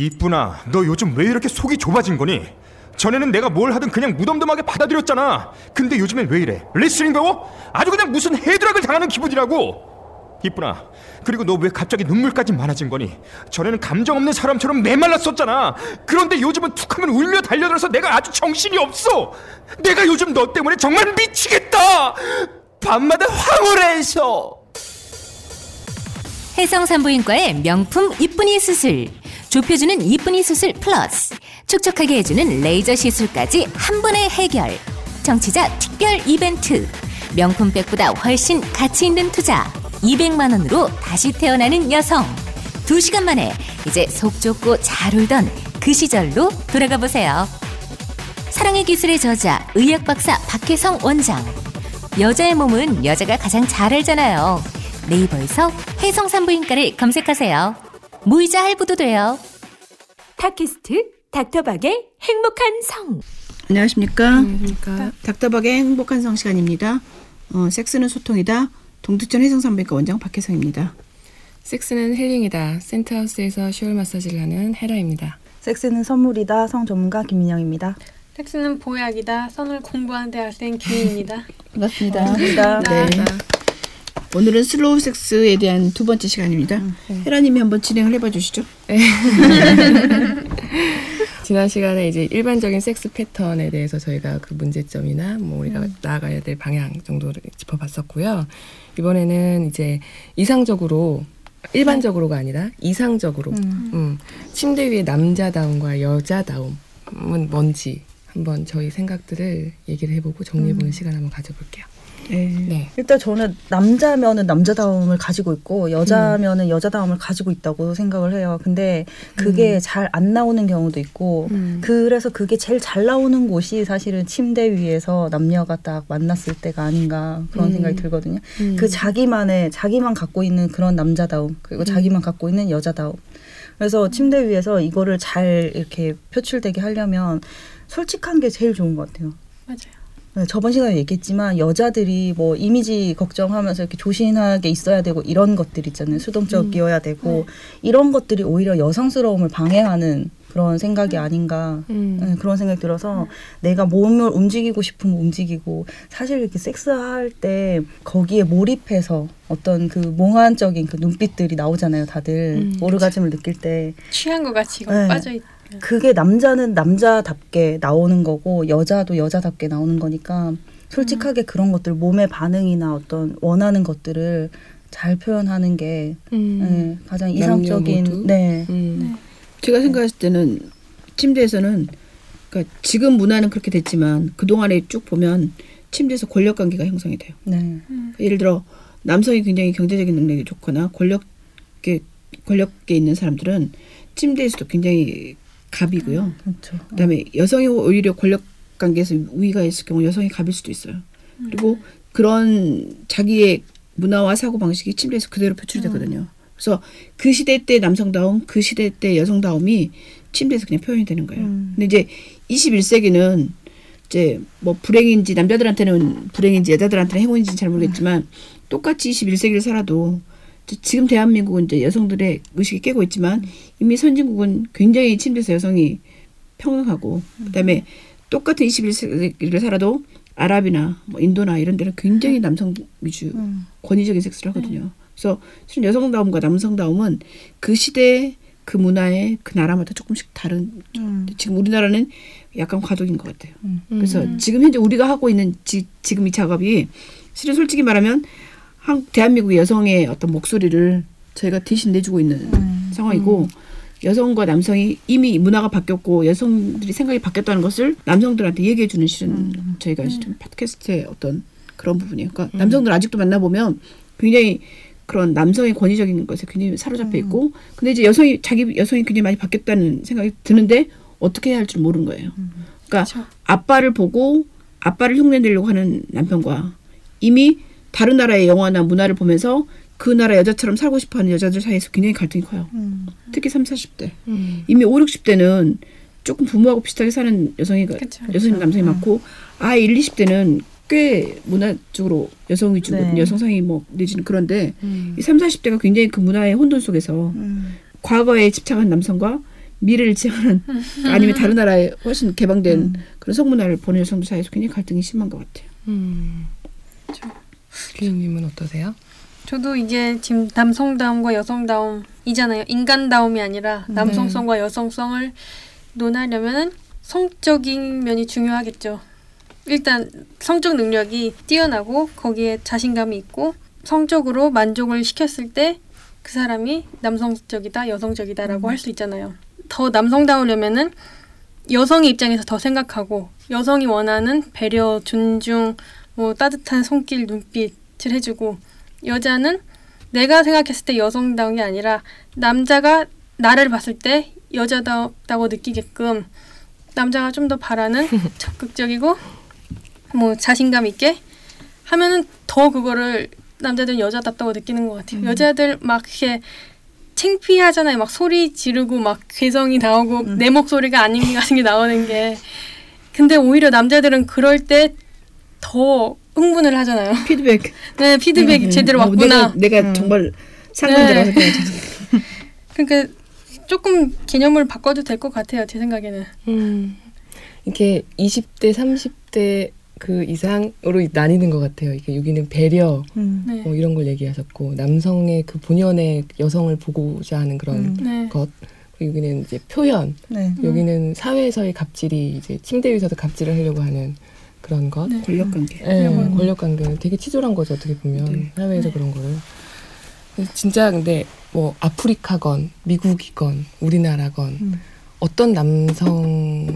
이쁘나, 너 요즘 왜 이렇게 속이 좁아진 거니? 전에는 내가 뭘 하든 그냥 무덤덤하게 받아들였잖아. 근데 요즘엔 왜 이래? 레슬링 배워? 아주 그냥 무슨 헤드락을 당하는 기분이라고. 이쁘나, 그리고 너 왜 갑자기 눈물까지 많아진 거니? 전에는 감정 없는 사람처럼 메말랐었잖아. 그런데 요즘은 툭하면 울며 달려들어서 내가 아주 정신이 없어. 내가 요즘 너 때문에 정말 미치겠다. 밤마다 황홀해서. 해성산부인과의 명품 이쁜이 수술. 좁혀주는 이쁜이 수술 플러스. 촉촉하게 해주는 레이저 시술까지 한 번에 해결. 정치자 특별 이벤트. 명품백보다 훨씬 가치 있는 투자. 200만 원으로 다시 태어나는 여성. 2시간 만에 이제 속 좁고 잘 울던 그 시절로 돌아가 보세요. 사랑의 기술의 저자 의학 박사 박혜성 원장. 여자의 몸은 여자가 가장 잘 알잖아요. 네이버에서 해성산부인과를 검색하세요. 무이자 할부도 돼요. 팟캐스트 닥터박의 행복한 성. 안녕하십니까. 안녕하십니까. 닥터박의 행복한 성 시간입니다. 어, 섹스는 소통이다. 동두천 해성산부인과 원장 박혜성입니다. 섹스는 힐링이다. 센트하우스에서 10월 마사지를 하는 헤라입니다. 섹스는 선물이다. 성 전문가 김민영입니다. 섹스는 보약이다. 성을 공부하는 대학생 김희입니다. 반갑습니다. 반갑습니다. 네. 오늘은 슬로우 섹스에 대한 두 번째 시간입니다. 헤라님이 한번 진행을 해봐 주시죠. 지난 시간에 이제 일반적인 섹스 패턴에 대해서 저희가 그 문제점이나 뭐 우리가 나아가야 될 방향 정도를 짚어봤었고요. 이번에는 이제 이상적으로 일반적으로가 아니라 이상적으로 음, 침대 위에 남자다움과 여자다움은 뭔지 한번 저희 생각들을 얘기를 해보고 정리해보는 시간 한번 가져볼게요. 네. 네. 일단 저는 남자면은 남자다움을 가지고 있고 여자면은 여자다움을 가지고 있다고 생각을 해요. 근데 그게 잘안 나오는 경우도 있고 음. 그래서 그게 제일 잘 나오는 곳이 사실은 침대 위에서 남녀가 딱 만났을 때가 아닌가 그런 음. 생각이 들거든요. 음. 그 자기만의 자기만 갖고 있는 그런 남자다움 그리고 자기만 갖고 있는 여자다움. 그래서 침대 위에서 이거를 잘 이렇게 표출되게 하려면 솔직한 게 제일 좋은 것 같아요. 맞아요. 네, 저번 시간에 얘기했지만 여자들이 뭐 이미지 걱정하면서 이렇게 조신하게 있어야 되고 이런 것들 있잖아요. 수동적이어야 되고 이런 것들이 오히려 여성스러움을 방해하는 그런 생각이 아닌가 음. 네, 그런 생각이 들어서 내가 몸을 움직이고 싶으면 움직이고 사실 이렇게 섹스할 때 거기에 몰입해서 어떤 그 몽환적인 그 눈빛들이 나오잖아요. 다들 음, 오르가즘을 느낄 때 취한 것 같이 네. 빠져 있. 그게 남자는 남자답게 나오는 거고 여자도 여자답게 나오는 거니까 솔직하게 그런 것들 몸의 반응이나 어떤 원하는 것들을 잘 표현하는 게 음. 네, 가장 이상적인? 네. 음. 제가 생각했을 때는 침대에서는 그러니까 지금 문화는 그렇게 됐지만 그 동안에 쭉 보면 침대에서 권력 관계가 형성이 돼요. 네. 예를 들어 남성이 굉장히 경제적인 능력이 좋거나 권력계 권력계 있는 사람들은 침대에서도 굉장히 갑이고요. 그렇죠. 그다음에 여성이 오히려 권력 관계에서 우위가 있을 경우 여성이 갑일 수도 있어요. 그리고 그런 자기의 문화와 사고 방식이 침대에서 그대로 표출되거든요. 그래서 그 시대 때 남성다움, 그 시대 때 여성다움이 침대에서 그냥 표현이 되는 거예요. 음. 근데 이제 21세기는 이제 뭐 불행인지 남자들한테는 불행인지 여자들한테는 행운인지 잘 모르겠지만 똑같이 21세기를 살아도 지금 대한민국은 이제 여성들의 의식이 깨고 있지만 이미 선진국은 굉장히 침대에서 여성이 평등하고 그다음에 똑같은 21세기를 살아도 아랍이나 뭐 인도나 이런 데는 굉장히 남성 위주 음. 권위적인 섹스를 하거든요. 그래서 실은 여성다움과 남성다움은 그 시대 그 문화의 그 나라마다 조금씩 다른 음. 지금 우리나라는 약간 과도기인 것 같아요. 음. 그래서 지금 현재 우리가 하고 있는 지, 지금 이 작업이 실은 솔직히 말하면 한, 대한민국 여성의 어떤 목소리를 저희가 대신 내주고 있는 음. 상황이고 여성과 남성이 이미 문화가 바뀌었고 여성들이 생각이 바뀌었다는 것을 남성들한테 얘기해 주는 실은 음. 저희가 실은 팟캐스트의 어떤 그런 부분이에요. 그러니까 남성들 아직도 만나 보면 굉장히 그런 남성의 권위적인 것에 굉장히 사로잡혀 있고 근데 이제 여성이 자기 여성이 굉장히 많이 바뀌었다는 생각이 드는데 어떻게 해야 할지 모르는 거예요. 그러니까 아빠를 보고 아빠를 흉내내려고 하는 남편과 이미 다른 나라의 영화나 문화를 보면서 그 나라 여자처럼 살고 싶어하는 여자들 사이에서 굉장히 갈등이 커요. 음. 특히 3, 40대. 음. 이미 5, 60대는 조금 부모하고 비슷하게 사는 여성이 그쵸. 여성이 남성이 많고 아 1, 20대는 꽤 문화적으로 여성 위주거든요. 네. 여성상이 뭐 내지는 그런데 음. 이 3, 40대가 굉장히 그 문화의 혼돈 속에서 음. 과거에 집착한 남성과 미래를 지향하는 아니면 다른 나라에 훨씬 개방된 음. 그런 성문화를 보는 여성들 사이에서 굉장히 갈등이 심한 것 같아요. 음. 기우님은 어떠세요? 저도 이게 지금 남성다움과 여성다움이잖아요. 인간다움이 아니라 남성성과 여성성을 논하려면 성적인 면이 중요하겠죠. 일단 성적 능력이 뛰어나고 거기에 자신감이 있고 성적으로 만족을 시켰을 때 그 사람이 남성적이다, 여성적이다라고 할수 있잖아요. 더 남성다우려면은 여성의 입장에서 더 생각하고 여성이 원하는 배려, 존중, 뭐 따뜻한 손길, 눈빛을 해주고 여자는 내가 생각했을 때 여성다운 게 아니라 남자가 나를 봤을 때 여자다웠다고 느끼게끔 남자가 좀 더 바라는 적극적이고 뭐 자신감 있게 하면은 더 그거를 남자들은 여자답다고 느끼는 것 같아요. 여자들 막 이렇게 창피하잖아요. 막 소리 지르고 막 괴성이 나오고 내 목소리가 아닌 게 같은 게 나오는 게. 근데 오히려 남자들은 그럴 때 더 흥분을 하잖아요. 피드백 네, 피드백이 음, 제대로 어, 왔구나. 내가, 내가 정말 상관 네. 들어서 그러니까 조금 개념을 바꿔도 될 것 같아요. 제 생각에는. 음. 이게 20대, 30대 그 이상으로 나뉘는 것 같아요. 이게 여기는 배려 음. 네. 뭐 이런 걸 얘기하셨고 남성의 그 본연의 여성을 보고자 하는 그런 음. 네. 것 그리고 여기는 이제 표현 네. 여기는 사회에서의 갑질이 이제 침대 위에서도 갑질을 하려고 하는 그런 것 네. 권력 관계. 예, 음. 권력 관계는 되게 치졸한 거죠 어떻게 보면 네. 사회에서 네. 그런 거를 진짜 근데 뭐 아프리카건 미국이건 우리나라건 음. 어떤 남성을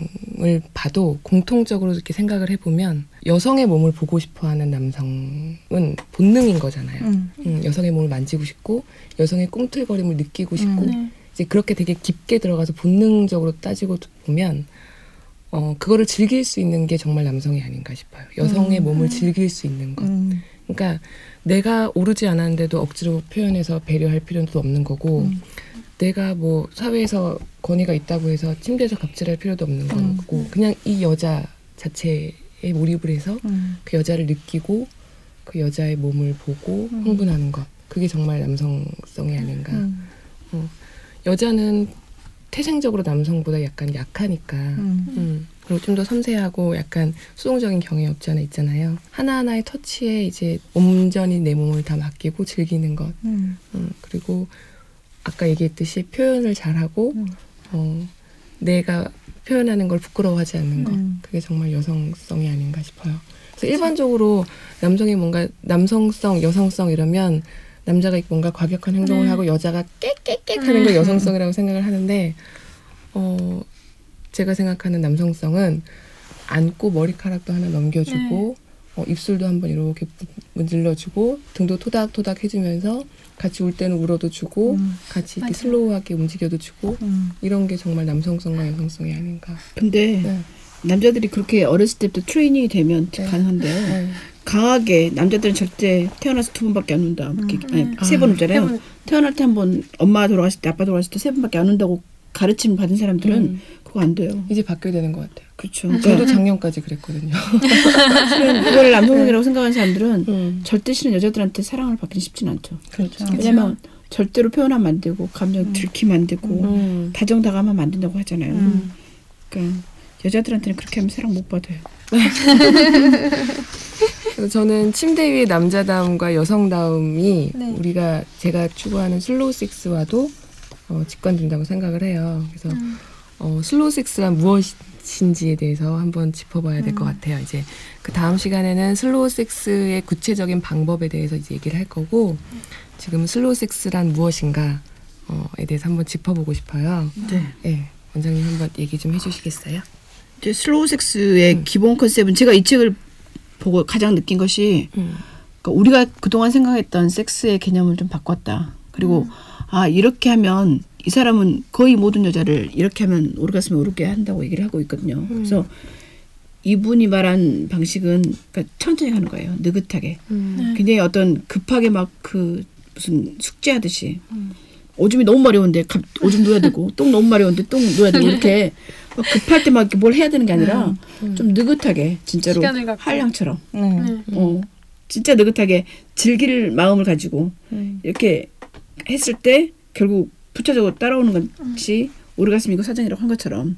봐도 공통적으로 이렇게 생각을 해보면 여성의 몸을 보고 싶어 하는 남성은 본능인 거잖아요. 음. 음, 여성의 몸을 만지고 싶고 여성의 꿈틀거림을 느끼고 싶고 음. 네. 이제 그렇게 되게 깊게 들어가서 본능적으로 따지고 보면 어 그거를 즐길 수 있는 게 정말 남성이 아닌가 싶어요. 여성의 음. 몸을 즐길 수 있는 것. 음. 그러니까 내가 오르지 않았는데도 억지로 표현해서 배려할 필요도 없는 거고 음. 내가 뭐 사회에서 권위가 있다고 해서 침대에서 갑질할 필요도 없는 음. 거고 그냥 이 여자 자체에 몰입을 해서 음. 그 여자를 느끼고 그 여자의 몸을 보고 음. 흥분하는 것 그게 정말 남성성이 아닌가 음. 여자는 태생적으로 남성보다 약간 약하니까 음. 음. 그리고 좀 더 섬세하고 약간 수동적인 경향이 없지 않아 있잖아요 하나하나의 터치에 이제 온전히 내 몸을 다 맡기고 즐기는 것 음. 음, 그리고 아까 얘기했듯이 표현을 잘하고 음. 어, 내가 표현하는 걸 부끄러워하지 않는 것 음. 그게 정말 여성성이 아닌가 싶어요. 그래서 일반적으로 남성이 뭔가 남성성, 여성성 이러면 남자가 뭔가 과격한 행동을 네. 하고 여자가 깨깨깨 하는 걸 여성성이라고 생각을 하는데 어, 제가 생각하는 남성성은 안고 머리카락도 하나 넘겨주고 어, 입술도 한번 이렇게 문질러주고 등도 토닥토닥 해주면서 같이 울 때는 울어도 주고 음. 같이 이렇게 맞아요. 슬로우하게 움직여도 주고 음. 이런 게 정말 남성성과 여성성이 아닌가. 근데 네. 남자들이 그렇게 어렸을 때부터 트레이닝이 되면 네. 가능한데요. 네. 강하게 남자들은 절대 태어나서 두 번밖에 안 운다. 이렇게 음. 아니, 세번 아, 울잖아요. 해본- 태어날 때 한 번 엄마 돌아가실 때 아빠 돌아가실 때 세 번밖에 안 운다고 가르침 받은 사람들은 음. 그거 안 돼요. 이제 바뀌어야 되는 것 같아요. 그렇죠. 저도 그러니까 작년까지 그랬거든요. 그거를 남성이라고 생각하는 사람들은 음. 절대 실은 여자들한테 사랑을 받기는 쉽진 않죠. 그렇죠. 왜냐면 절대로 표현하면 안 되고 감정 들키면 안 되고 음. 다정다감하면 안 된다고 하잖아요. 음. 그러니까 여자들한테는 그렇게 하면 사랑 못 받아요. 그래서 저는 침대 위의 남자다움과 여성다움이 네. 우리가 제가 추구하는 슬로우 섹스와도 어, 직결된다고 생각을 해요. 그래서 음. 어, 슬로우 섹스란 무엇인지에 대해서 한번 짚어봐야 될것 같아요. 이제 그 다음 시간에는 슬로우 섹스의 구체적인 방법에 대해서 이제 얘기를 할 거고 지금 슬로우 섹스란 무엇인가에 대해서 한번 짚어보고 싶어요. 네. 네, 원장님 한번 얘기 좀 해주시겠어요? 슬로우 섹스의 음. 기본 컨셉은 제가 이 책을 보고 가장 느낀 것이 음. 그러니까 우리가 그동안 생각했던 섹스의 개념을 좀 바꿨다. 그리고 아 이렇게 하면 이 사람은 거의 모든 여자를 이렇게 하면 오르가슴에 오르게 한다고 얘기를 하고 있거든요. 그래서 이분이 말한 방식은 그러니까 천천히 하는 거예요. 느긋하게. 네. 굉장히 어떤 급하게 막 그 무슨 숙제하듯이 오줌이 너무 마려운데 갑, 오줌 넣어야 되고 똥 너무 마려운데 똥 넣어야 되고 이렇게 막 급할 때막뭘 해야 되는 게 아니라 좀 느긋하게 진짜로. 한량처럼 네. 네. 어 진짜 느긋하게 즐길 마음을 가지고 음. 이렇게 했을 때 결국 부차적으로 따라오는 것이 오르가슴이고 사정이라고 한 것처럼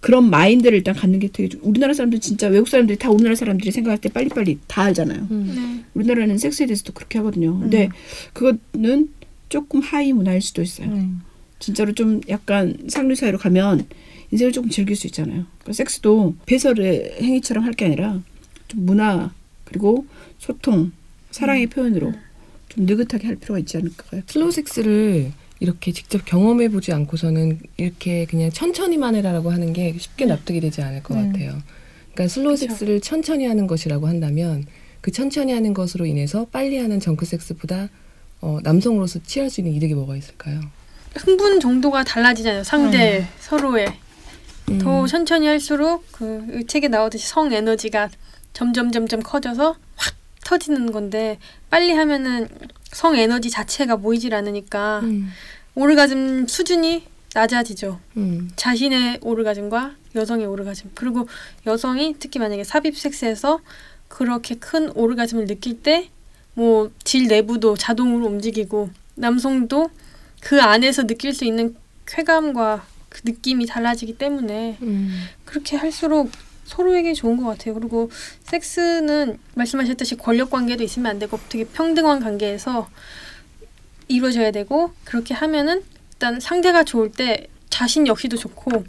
그런 마인드를 일단 갖는 게 되게 좋- 우리나라 사람들 진짜 외국 사람들이 다 우리나라 사람들이 생각할 때 빨리빨리 다 알잖아요. 네. 우리나라는 섹스에 대해서도 그렇게 하거든요. 근데 그거는 조금 high 문화일 수도 있어요. 음. 진짜로 좀 약간 상류 사회로 가면 인생을 조금 즐길 수 있잖아요. 그러니까 섹스도 배설의 행위처럼 할 게 아니라 좀 문화 그리고 소통, 사랑의 표현으로 좀 느긋하게 할 필요가 있지 않을까요? 슬로우 섹스를 이렇게 직접 경험해 보지 않고서는 이렇게 그냥 천천히만 해라라고 하는 게 쉽게 납득이 되지 않을 것 네. 같아요. 그러니까 슬로우 섹스를 천천히 하는 것이라고 한다면 그 천천히 하는 것으로 인해서 빨리 하는 정크 섹스보다 어, 남성으로서 취할 수 있는 이득이 뭐가 있을까요? 흥분 정도가 달라지잖아요. 상대 서로의 음. 더 천천히 할수록 그 이 책에 나오듯이 성 에너지가 점점 점점 커져서 확 터지는 건데 빨리 하면은 성 에너지 자체가 모이질 않으니까 음. 오르가즘 수준이 낮아지죠. 음. 자신의 오르가즘과 여성의 오르가즘 그리고 여성이 특히 만약에 삽입 섹스에서 그렇게 큰 오르가즘을 느낄 때 뭐 질 내부도 자동으로 움직이고 남성도 그 안에서 느낄 수 있는 쾌감과 그 느낌이 달라지기 때문에 음. 그렇게 할수록 서로에게 좋은 것 같아요. 그리고 섹스는 말씀하셨듯이 권력 관계도 있으면 안 되고 되게 평등한 관계에서 이루어져야 되고 그렇게 하면은 일단 상대가 좋을 때 자신 역시도 좋고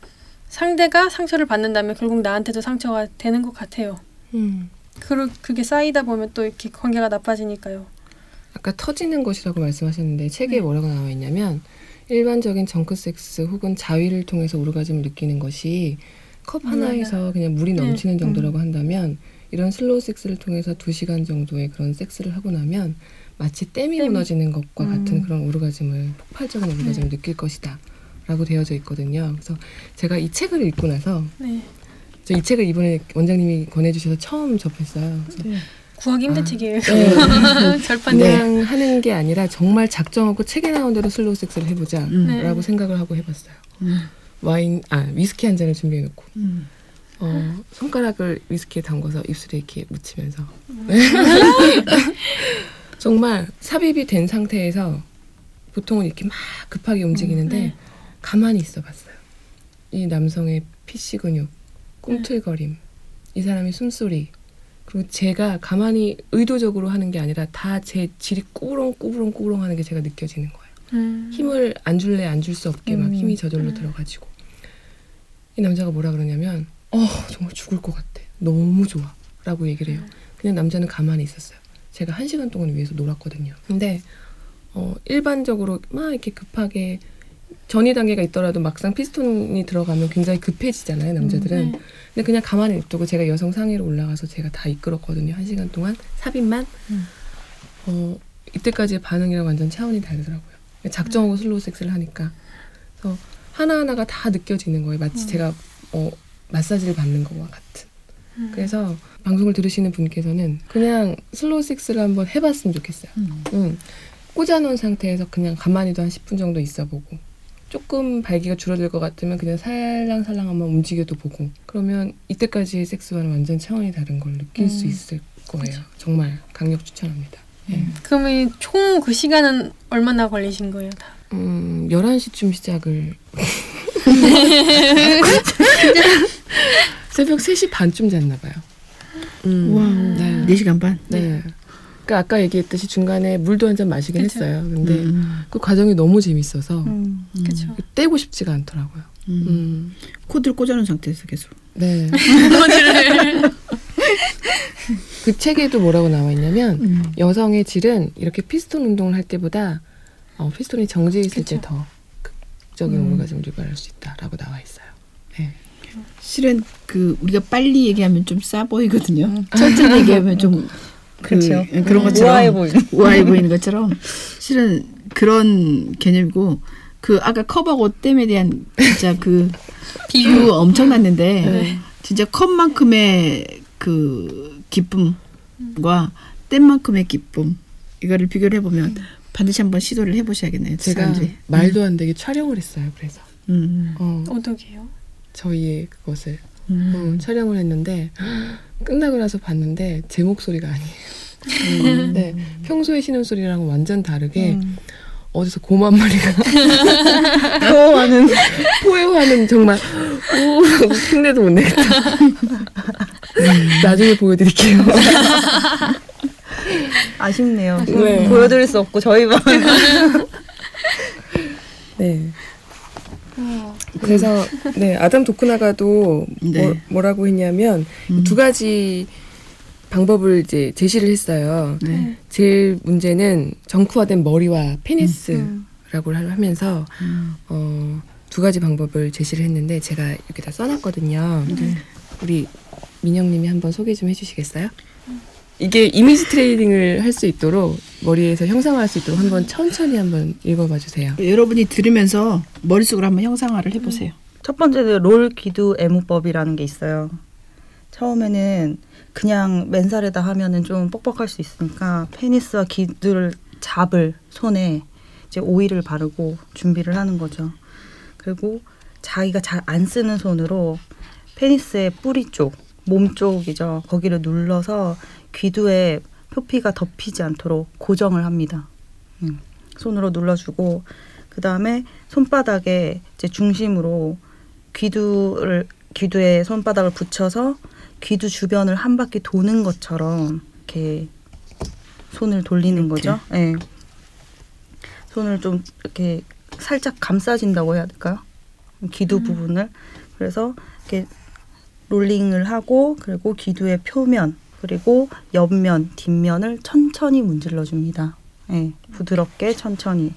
상대가 상처를 받는다면 결국 나한테도 상처가 되는 것 같아요. 음. 그 그게 쌓이다 보면 또 이렇게 관계가 나빠지니까요. 아까 터지는 것이라고 말씀하셨는데 책에 뭐라고 나와 있냐면 일반적인 정크 섹스 혹은 자위를 통해서 오르가즘을 느끼는 것이 컵 하나에서 그냥 물이 넘치는 정도라고 한다면 이런 슬로우 섹스를 통해서 두 시간 정도의 그런 섹스를 하고 나면 마치 댐이. 무너지는 것과 같은 그런 오르가즘을 폭발적인 오르가즘을 느낄 것이다. 라고 되어져 있거든요. 그래서 제가 이 책을 읽고 나서 네. 저 이 책을 이번에 원장님이 권해주셔서 처음 접했어요. 구하기 힘든 아. 책이에요. 네. 절판. 그냥 하는 게 아니라 정말 작정하고 책에 나온 대로 슬로우 섹스를 해보자라고 네. 생각을 하고 해봤어요. 음. 와인 아 위스키 한 잔을 준비해놓고 음. 어, 손가락을 위스키에 담궈서 입술에 이렇게 묻히면서 정말 삽입이 된 상태에서 보통은 이렇게 막 급하게 움직이는데 네. 가만히 있어봤어요. 이 남성의 피씨 근육, 꿈틀거림, 이 사람의 숨소리, 그리고 제가 가만히 의도적으로 하는 게 아니라 다 제 질이 꾸부렁꾸부렁꾸부렁 하는 게 제가 느껴지는 거예요. 음. 힘을 안 줄래 안 줄 수 없게 막 음. 힘이 저절로 들어가지고. 이 남자가 뭐라 그러냐면 어 정말 죽을 것 같아. 너무 좋아. 라고 얘기를 해요. 그냥 남자는 가만히 있었어요. 제가 한 시간 동안 위에서 놀았거든요. 근데 어 일반적으로 막 이렇게 급하게 전이 단계가 있더라도 막상 피스톤이 들어가면 굉장히 급해지잖아요 남자들은. 네. 근데 그냥 가만히 냅두고 제가 여성 상의로 올라가서 제가 다 이끌었거든요 한 시간 동안. 삽입만? 어 이때까지의 반응이랑 완전 차원이 다르더라고요. 작정하고 슬로우 섹스를 하니까. 그래서 하나 하나가 다 느껴지는 거예요. 마치 제가 어 마사지를 받는 것과 같은. 음. 그래서 방송을 들으시는 분께서는 그냥 슬로우 섹스를 한번 해봤으면 좋겠어요. 음. 꽂아놓은 상태에서 그냥 가만히도 한 10분 정도 있어보고 조금 발기가 줄어들 것 같으면 그냥 살랑살랑 한번 움직여도 보고 그러면 이때까지의 섹스와는 완전 차원이 다른 걸 느낄 수 있을 거예요. 정말 강력 추천합니다. 네. 그러면 총 그 시간은 얼마나 걸리신 거예요, 다? 음, 11시쯤 시작을 새벽 3시 반쯤 잤나 봐요. 음, 와우. 네. 4시간 반. 네. 그러니까 아까 얘기했듯이 중간에 물도 한 잔 마시긴 그쵸. 했어요. 근데 음. 그 과정이 너무 재밌어서 음. 그렇죠. 떼고 싶지가 않더라고요. 음. 음. 코드를 꽂아놓은 상태에서 계속. 네. 그 책에도 뭐라고 나와 있냐면 음. 여성의 질은 이렇게 피스톤 운동을 할 때보다 어, 피스톤이 정지해 있을. 때 더 극적인 음. 오르가즘을 유발할 수 있다라고 나와 있어요. 네. 실은 그 우리가 빨리 얘기하면 좀 싸 보이거든요. 천천히 얘기하면 좀 그, 그쵸. 그런 것처럼 우아해 보이는. 우아해 보이는 것처럼 실은 그런 개념이고 그 아까 컵하고 댐에 대한 진짜 그 비유 엄청났는데 진짜 컵만큼의 그 기쁨과 댐만큼의 기쁨 이거를 비교를 해보면 반드시 한번 시도를 해보셔야겠네요. 제가 사람들이. 말도 안 되게 촬영을 했어요. 그래서 음. 어, 어떻게요? 저희의 그것을 음. 어, 촬영을 했는데 끝나고 나서 봤는데 제 목소리가 아니에요. 음. 네, 평소에 신음 소리랑 완전 다르게 음. 어디서 곰 한 마리가 좋아하는 포효하는 정말 오 흉내도 못 내겠다. 나중에 보여드릴게요. 아쉽네요. 네. 보여드릴 수 없고 저희만 네. 그래서 네 아담 도쿠나가도 네. 뭐, 뭐라고 했냐면 두 가지 방법을 이제 제시를 했어요. 네. 제일 문제는 정크화된 머리와 페니스라고 를 하면서 어, 두 가지 방법을 제시를 했는데 제가 이렇게 다 써놨거든요. 우리 민영님이 한번 소개 좀 해주시겠어요? 이게 이미지 트레이닝을 할 수 있도록 머리에서 형상화할 수 있도록 한번 천천히 한번 읽어봐 주세요. 여러분이 들으면서 머릿속으로 한번 형상화를 해보세요. 첫 번째는 롤 기두 애무법이라는 게 있어요. 처음에는 그냥 맨살에다 하면은 좀 뻑뻑할 수 있으니까 페니스와 기두를 잡을 손에 이제 오일을 바르고 준비를 하는 거죠. 그리고 자기가 잘 안 쓰는 손으로 페니스의 뿌리 쪽, 몸 쪽이죠. 거기를 눌러서 귀두에 표피가 덮이지 않도록 고정을 합니다. 음, 손으로 눌러주고 그 다음에 손바닥에 이제 중심으로 귀두를 귀두에 손바닥을 붙여서 귀두 주변을 한 바퀴 도는 것처럼 이렇게 손을 돌리는 거죠. 예. 손을 좀 이렇게 살짝 감싸진다고 해야 될까요? 귀두 부분을 그래서 이렇게 롤링을 하고 그리고 귀두의 표면 그리고 옆면 뒷면을 천천히 문질러 줍니다. 예, 부드럽게 천천히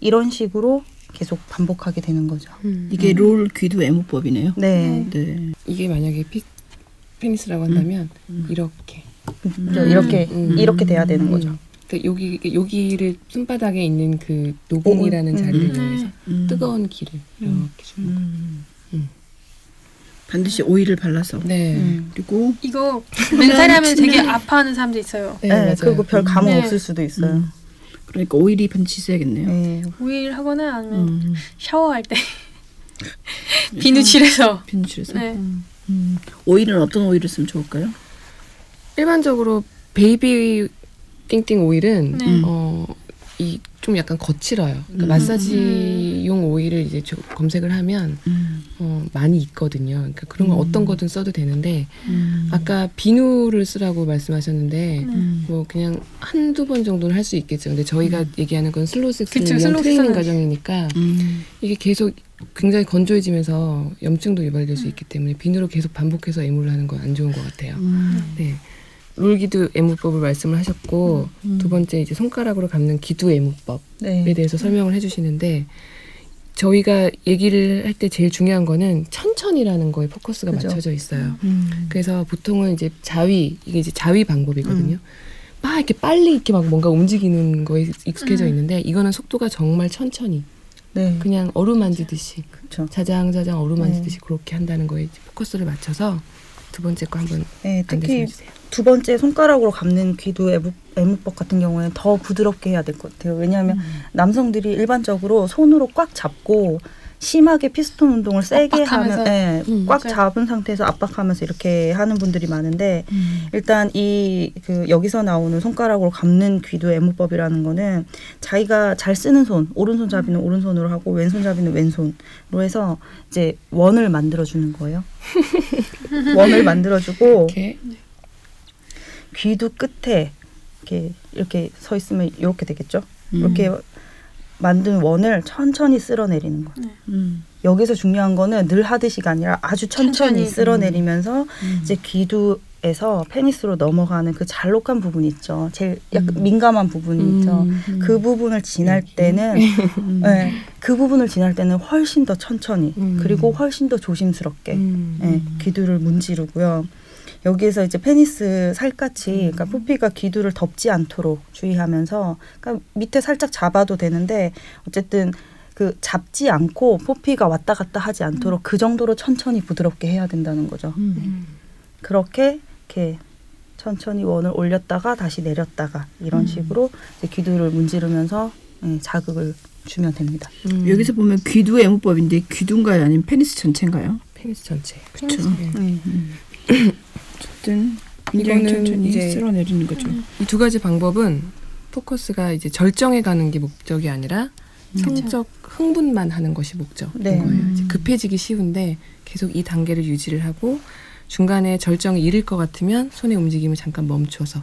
이런 식으로 계속 반복하게 되는 거죠. 이게 롤 귀두 애무법이네요. 네, 네. 이게 만약에 피, 페니스라고 한다면 이렇게 그죠? 이렇게 음. 이렇게 돼야 되는 거죠. 그러니까 여기 여기를 손바닥에 있는 그 노공이라는 음, 자리를 음. 이용해서 음. 뜨거운 기를 이렇게 주는 거. 음. 음. 반드시 오일을 발라서 네. 음. 그리고 이거 맨살에 하면 되게 아파하는 사람도 있어요. 네, 네, 맞아요. 그리고 별 감흥 네. 없을 수도 있어요. 음. 그러니까 오일이 반드시 있어야겠네요. 네. 오일 하거나 아니면 음. 샤워할 때 비누칠해서 비누칠해서. 네. 음. 오일은 어떤 오일을 쓰면 좋을까요? 일반적으로 베이비 띵띵 오일은 네. 어, 이 좀 약간 거칠어요. 그러니까 음. 마사지용 오일을 이제 저- 검색을 하면 음. 어, 많이 있거든요. 그러니까 그런 거 음. 어떤 거든 써도 되는데 음. 아까 비누를 쓰라고 말씀하셨는데 음. 뭐 그냥 한두 번 정도는 할 수 있겠죠. 근데 저희가 얘기하는 건 슬로우 섹스를 그쵸, 위한 슬로우 트레이닝 과정이니까 음. 이게 계속 굉장히 건조해지면서 염증도 유발될 수 있기 때문에 비누로 계속 반복해서 애무를 하는 건 안 좋은 것 같아요. 음. 네. 롤기두 애무법을 말씀을 하셨고 음. 두 번째 이제 손가락으로 감는 기두 애무법에 네. 대해서 설명을 해주시는데 저희가 얘기를 할 때 제일 중요한 거는 천천히라는 거에 포커스가 그죠. 맞춰져 있어요. 음. 그래서 보통은 이제 자위 이게 이제 자위 방법이거든요. 막 이렇게 빨리 이렇게 막 뭔가 움직이는 거에 익숙해져 음. 있는데 이거는 속도가 정말 천천히 네. 그냥 어루만지듯이 그렇죠. 자장자장 어루만지듯이 그렇게 한다는 거에 포커스를 맞춰서 두 번째 거 한번 네, 특히. 두 번째 손가락으로 감는 애무, 애무법 같은 경우에는 더 부드럽게 해야 될 것 같아요. 왜냐하면 남성들이 일반적으로 손으로 꽉 잡고 심하게 피스톤 운동을 세게 압박하면서. 하면 예, 음, 꽉 맞아요. 잡은 상태에서 압박하면서 이렇게 하는 분들이 많은데 음. 일단 이 그 여기서 나오는 손가락으로 감는 귀두 애무법이라는 거는 자기가 잘 쓰는 손 오른손잡이는 오른손으로 하고 왼손잡이는 왼손으로 해서 이제 원을 만들어 주는 거예요. 원을 만들어 주고 이렇게 귀두 끝에 이렇게 이렇게 서 있으면 이렇게 되겠죠. 음. 이렇게 만든 원을 천천히 쓸어내리는 거예요. 음. 여기서 중요한 거는 늘 하듯이가 아니라 아주 천천히, 천천히. 쓸어내리면서 음. 이제 귀두 에서 페니스로 넘어가는 그 잘록한 부분 있죠. 제일 약간 음. 민감한 부분이 있죠. 음. 그 부분을 지날 여기. 때는 음. 네, 그 부분을 지날 때는 훨씬 더 천천히 음. 그리고 훨씬 더 조심스럽게 음. 예, 귀두를 문지르고요. 여기에서 이제 페니스 살갗이 그러니까 표피가 귀두를 덮지 않도록 주의하면서 그러니까 밑에 살짝 잡아도 되는데 어쨌든 그 잡지 않고 포피가 왔다 갔다 하지 않도록 그 정도로 천천히 부드럽게 해야 된다는 거죠. 음. 그렇게 이렇게 천천히 원을 올렸다가 다시 내렸다가 이런 식으로 이제 귀두를 문지르면서 예, 자극을 주면 됩니다. 음. 여기서 보면 귀두 애무법인데 귀두인가요? 아니면 페니스 전체인가요? 페니스 전체. 그렇죠. 네. 어쨌든 굉장히 이거는 천천히 이제- 쓸어내리는 거죠. 이 두 가지 방법은 포커스가 이제 절정에 가는 게 목적이 아니라 음. 성적 흥분만 하는 것이 목적인 네. 거예요. 이제 급해지기 쉬운데 계속 이 단계를 유지를 하고 중간에 절정을 이를 것 같으면 손의 움직임을 잠깐 멈춰서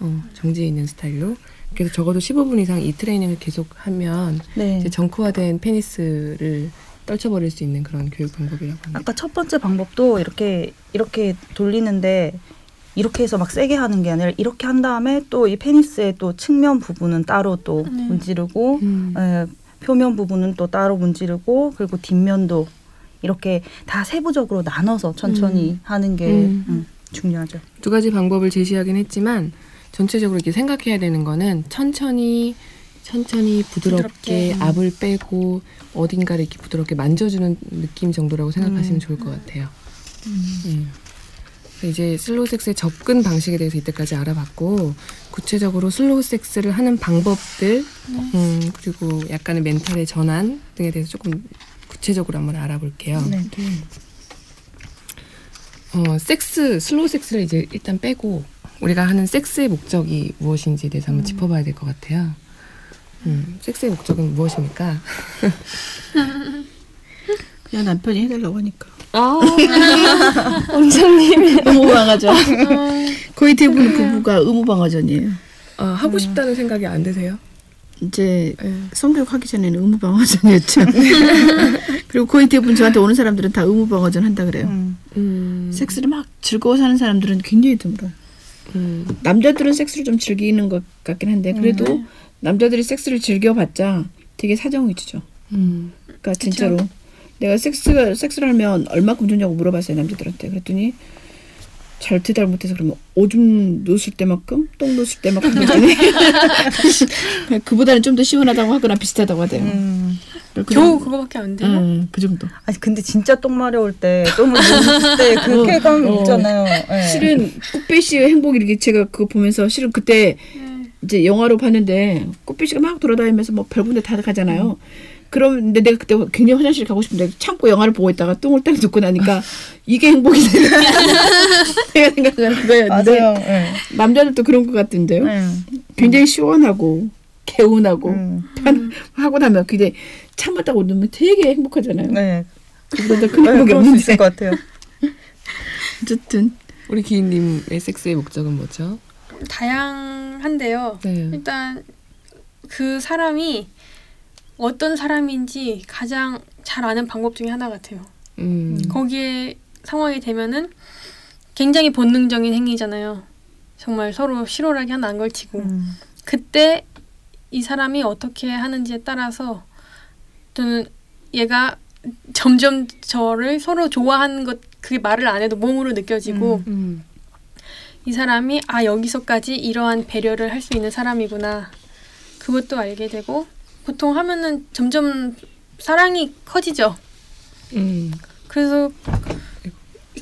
어, 정지해 있는 스타일로 그래서 적어도 15분 이상 이 트레이닝을 계속 하면 네. 이제 정크화된 페니스를 떨쳐버릴 수 있는 그런 교육 방법이라고 합니다. 아까 첫 번째 방법도 이렇게 이렇게 돌리는데 이렇게 해서 막 세게 하는 게 아니라 이렇게 한 다음에 또 이 페니스의 또 측면 부분은 따로 또 네. 문지르고 음. 예, 표면 부분은 또 따로 문지르고 그리고 뒷면도 이렇게 다 세부적으로 나눠서 천천히 음. 하는 게 음. 음, 중요하죠. 두 가지 방법을 제시하긴 했지만 전체적으로 이렇게 생각해야 되는 거는 천천히 천천히 부드럽게, 부드럽게. 압을 빼고 어딘가를 이렇게 부드럽게 만져주는 느낌 정도라고 생각하시면 음. 좋을 것 같아요. 음. 그래서 이제 슬로우 섹스의 접근 방식에 대해서 이때까지 알아봤고 구체적으로 슬로우 섹스를 하는 방법들 음, 그리고 약간의 멘탈의 전환 등에 대해서 조금 구체적으로 한번 알아볼게요. 네. 어, 섹스, 슬로우 섹스를 이제 일단 빼고 우리가 하는 섹스의 목적이 무엇인지에 대해서 한번 짚어봐야 될 것 같아요. 음, 섹스의 목적은 무엇입니까? 그냥 남편이 해달라고 하니까. 아, 원장님. 의무방어전. 거의 대부분 부부가 의무방어전이에요. 어, 하고 싶다는 생각이 안 드세요? 이제 네. 성교육 하기 전에는 의무방어전이었죠. 그리고 거의 대부분 저한테 오는 사람들은 다 의무방어전 한다 그래요. 음. 음, 섹스를 막 즐거워서 하는 사람들은 굉장히 드물어요. 음, 남자들은 섹스를 좀 즐기는 것 같긴 한데 그래도 남자들이 섹스를 즐겨봤자 되게 사정 위주죠. 음, 그러니까 진짜로 내가 섹스가 섹스를 하면 얼마큼 주냐고 물어봤어요 남자들한테. 그랬더니 잘 대답 못해서 그러면 오줌 놓을 때만큼 똥 놓을 때만큼 그랬더니 그보다는 좀 더 시원하다고 하거나 비슷하다고 하대요. 음. 겨우 그거밖에 안 돼요? 음, 그 정도. 아니 근데 진짜 똥 마려울 때 똥을 놓을 때그 어, 쾌감 어. 있잖아요. 예. 실은 꽃배 씨의 행복 이렇게 제가 그거 보면서 실은 그때 네. 이제 영화로 봤는데 꽃배 씨가 막 돌아다니면서 뭐 별군데 다 가잖아요. 그런데 내가 그때 굉장히 화장실 가고 싶은데 참고 영화를 보고 있다가 똥을 딱 놓고 나니까 이게 행복이다. 내가 생각하는 거였는데 맞아요. 예. 남자들도 그런 것 같은데요. 예. 굉장히 시원하고 개운하고 음. 편 하고 나면 그게 참았다고 놓으면 되게 행복하잖아요. 네. 그보다 큰 네, 행복이 있을 것 같아요. 어쨌든 우리 기인님의 섹스의 목적은 뭐죠? 다양한데요. 네. 일단 그 사람이 어떤 사람인지 가장 잘 아는 방법 중에 하나 같아요. 음, 거기에 상황이 되면은 굉장히 본능적인 행위잖아요. 정말 서로 실오라기 하나 안 걸치고 음. 그때 이 사람이 어떻게 하는지에 따라서 저는 얘가 점점 저를 서로 좋아하는 것 그게 말을 안 해도 몸으로 느껴지고 음, 이 사람이 아 여기서까지 이러한 배려를 할 수 있는 사람이구나 그것도 알게 되고 보통 하면은 점점 사랑이 커지죠. 음. 그래서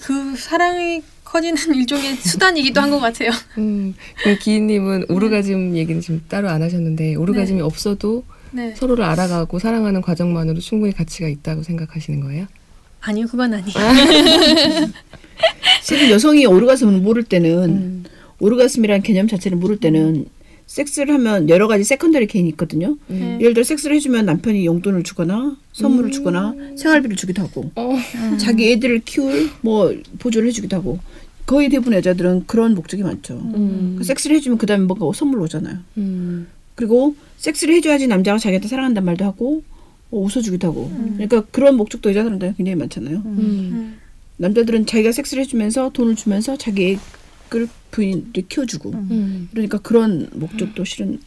그 사랑이 커지는 일종의 수단이기도 한 것 같아요. 음, 기인님은 오르가즘 얘기는 지금 따로 안 하셨는데 오르가즘이 없어도 네. 서로를 알아가고 사랑하는 과정만으로 충분히 가치가 있다고 생각하시는 거예요? 아니요, 그건 아니에요. 실은 여성이 오르가즘을 모를 때는 음. 오르가즘이라는 개념 자체를 모를 때는 섹스를 하면 여러 가지 secondary gain이 있거든요. 네. 예를 들어 섹스를 해주면 남편이 용돈을 주거나 선물을 주거나 생활비를 주기도 하고 어. 자기 애들을 키울 뭐 보조를 해주기도 하고 거의 대부분 여자들은 그런 목적이 많죠. 음. 그 섹스를 해주면 그 다음에 뭔가 선물 오잖아요. 음. 그리고 섹스를 해줘야지 남자가 자기한테 사랑한단 말도 하고 어, 웃어주기도 하고 그러니까 그런 목적도 여자들한테 굉장히 많잖아요. 음. 음. 남자들은 자기가 섹스를 해주면서 돈을 주면서 자기 애를 부인을 키워주고 음. 그러니까 그런 목적도 실은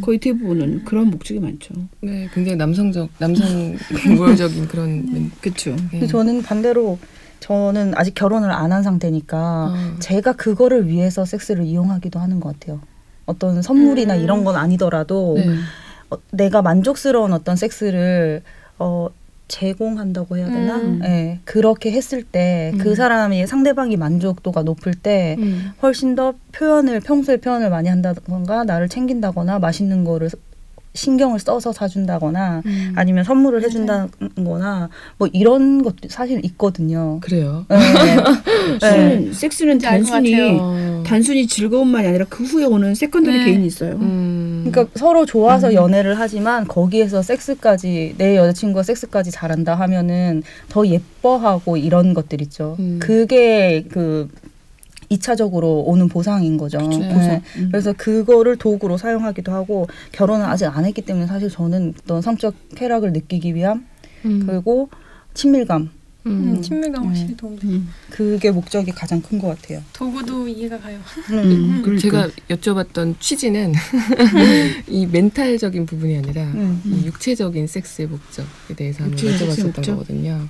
거의 대부분은 그런 목적이 많죠. 네, 굉장히 남성적, 남성 우월적인 그런. 멘- 그렇죠. 네. 근데 저는 반대로 저는 아직 결혼을 안 한 상태니까 어. 제가 그거를 위해서 섹스를 이용하기도 하는 것 같아요. 어떤 선물이나 음. 이런 건 아니더라도 네. 어, 내가 만족스러운 어떤 섹스를 어, 제공한다고 해야 되나? 음. 예, 그렇게 했을 때그 음. 사람이 상대방이 만족도가 높을 때 음. 훨씬 더 표현을 평소에 표현을 많이 한다던가 나를 챙긴다거나 맛있는 거를 신경을 써서 사준다거나 음. 아니면 선물을 해준다거나 뭐 이런 것도 사실 있거든요. 그래요. 네. 네. 실은 섹스는 단순히. 단순히 즐거움만이 아니라 그 후에 오는 secondary 네. gain이 있어요. 음. 그러니까 서로 좋아서 연애를 하지만 거기에서 섹스까지 내 여자친구가 섹스까지 잘한다 하면은 더 예뻐하고 이런 것들 있죠. 음. 그게 그 2차적으로 오는 보상인 거죠. 그쵸, 네. 보상. 음. 그래서 그거를 도구로 사용하기도 하고 결혼을 아직 안 했기 때문에 사실 저는 어떤 성적 쾌락을 느끼기 위함 음. 그리고 친밀감 음, 음. 친밀감 확실히 도움돼. 음. 그게 목적이 가장 큰 것 같아요. 도구도 이해가 가요. 음. 그러니까. 제가 여쭤봤던 취지는 이 멘탈적인 부분이 아니라 음. 이 육체적인 섹스의 목적에 대해서 한번 여쭤봤었던 목적? 거거든요.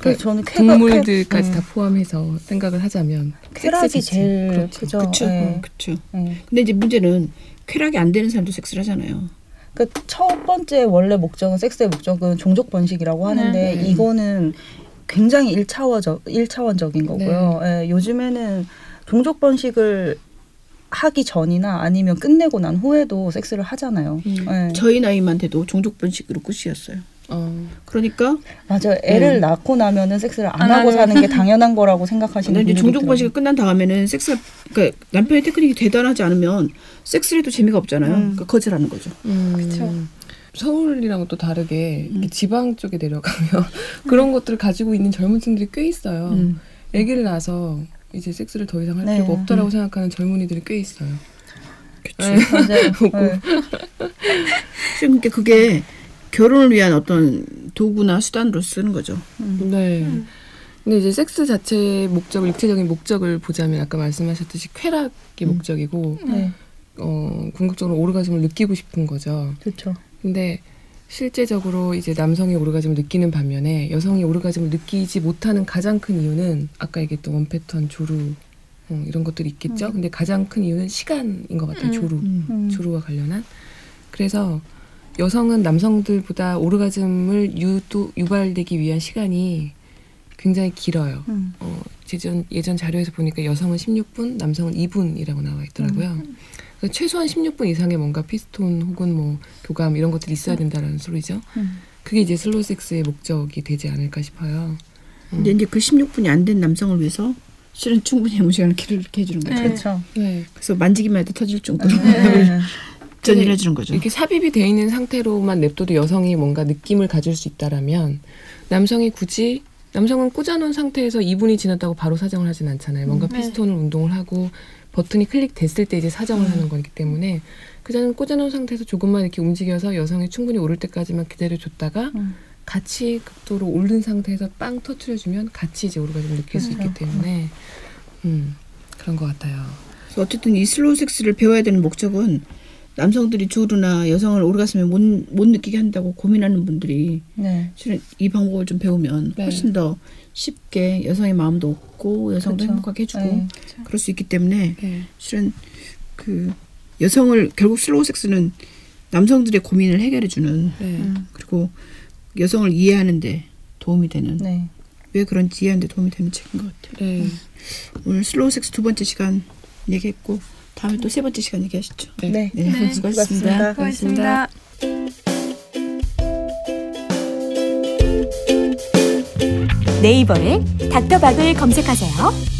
그래서 저는 쾌가, 동물들까지 쾌- 다 포함해서 생각을 하자면 쾌락이 섹스 자체. 제일 그렇죠. 크죠. 그쵸, 네. 그쵸. 네. 근데 이제 문제는 쾌락이 안 되는 사람도 섹스를 하잖아요. 그첫 번째 원래 목적은 섹스의 목적은 종족 번식이라고 하는데 네. 이거는 굉장히 일차원적 일차원적인 거고요. 예, 요즘에는 종족 번식을 하기 전이나 아니면 끝내고 난 후에도 섹스를 하잖아요. 예. 저희 나이만 돼도 종족 번식으로 끝이었어요. 어, 그러니까 맞아요. 애를 음. 낳고 나면은 섹스를 안 안 하고 하는. 사는 게 당연한 거라고 생각하시는 분들이 종족. 번식이 끝난 다음에는 섹스가 그러니까 남편의 테크닉이 대단하지 않으면 섹스를 해도 재미가 없잖아요. 음. 그러니까 거절하는 거죠. 음, 그쵸. 서울이랑 또 다르게 음. 지방 쪽에 내려가면 그런 것들을 가지고 있는 젊은 층들이 꽤 있어요. 음. 아기를 낳아서 이제 섹스를 더 이상 할 네. 필요가 없다라고 생각하는 젊은이들이 꽤 있어요. 네. 맞아요. 예. 그러니까 그게 결혼을 위한 어떤 도구나 수단으로 쓰는 거죠. 네. 근데 이제 섹스 자체의 목적을 육체적인 목적을 보자면 아까 말씀하셨듯이 쾌락이 음. 목적이고 네, 어 궁극적으로 오르가즘을 느끼고 싶은 거죠. 좋죠. 근데 실제적으로 이제 남성이 오르가즘을 느끼는 반면에 여성이 오르가즘을 느끼지 못하는 가장 큰 이유는 아까 얘기했던 원패턴 조루 어, 이런 것들이 있겠죠. 근데 가장 큰 이유는 시간인 것 같아요. 음. 조루 음. 조루와 관련한. 그래서 여성은 남성들보다 오르가즘을 유도 유발되기 위한 시간이 굉장히 길어요. 음. 어, 예전 예전 자료에서 보니까 여성은 16분, 남성은 2분이라고 나와 있더라고요. 그래서 최소한 16분 이상의 뭔가 피스톤 혹은 뭐 교감 이런 것들이 있어야 된다는 소리죠. 음. 그게 이제 슬로우 섹스의 목적이 되지 않을까 싶어요. 근데 이제 그 16분이 안 된 남성을 위해서 실은 충분히 애무 시간을 이렇게 해주는 거죠. 네. 그렇죠. 네. 그래서 만지기만 해도 터질 정도로 네. 전이를 해주는 거죠. 이렇게 삽입이 돼 있는 상태로만 냅둬도 여성이 뭔가 느낌을 가질 수 있다라면 남성이 굳이 남성은 꽂아놓은 상태에서 2분이 지났다고 바로 사정을 하진 않잖아요. 뭔가 네. 피스톤을 운동을 하고 버튼이 클릭됐을 때 이제 사정을 하는 거기 때문에 그자는 꽂아놓은 상태에서 조금만 이렇게 움직여서 여성이 충분히 오를 때까지만 기다려줬다가 음. 같이 극도로 오른 상태에서 빵 터트려주면 같이 이제 오르가즘을 느낄 수 있기 그렇죠. 때문에 음 그런 것 같아요. 어쨌든 이 슬로우 섹스를 배워야 되는 목적은 남성들이 조루나 여성을 오르가슴에 못, 못 느끼게 한다고 고민하는 분들이 네. 실은 이 방법을 좀 배우면 네. 훨씬 더 쉽게 여성의 마음도 얻고 여성도 그렇죠. 행복하게 해주고 네. 그럴 수 있기 때문에 네. 실은 그 여성을 결국 슬로우 섹스는 남성들의 고민을 해결해주는 네. 음. 그리고 여성을 이해하는데 도움이 되는 네. 왜 그런지 이해하는데 도움이 되는 책인 것 같아요. 네. 오늘 슬로우 섹스 두 번째 시간 얘기했고 다음에 또 세 번째 시간 얘기하시죠. 네. 네. 네, 네. 수고하셨습니다. 고맙습니다. 네이버에 닥터박을 검색하세요.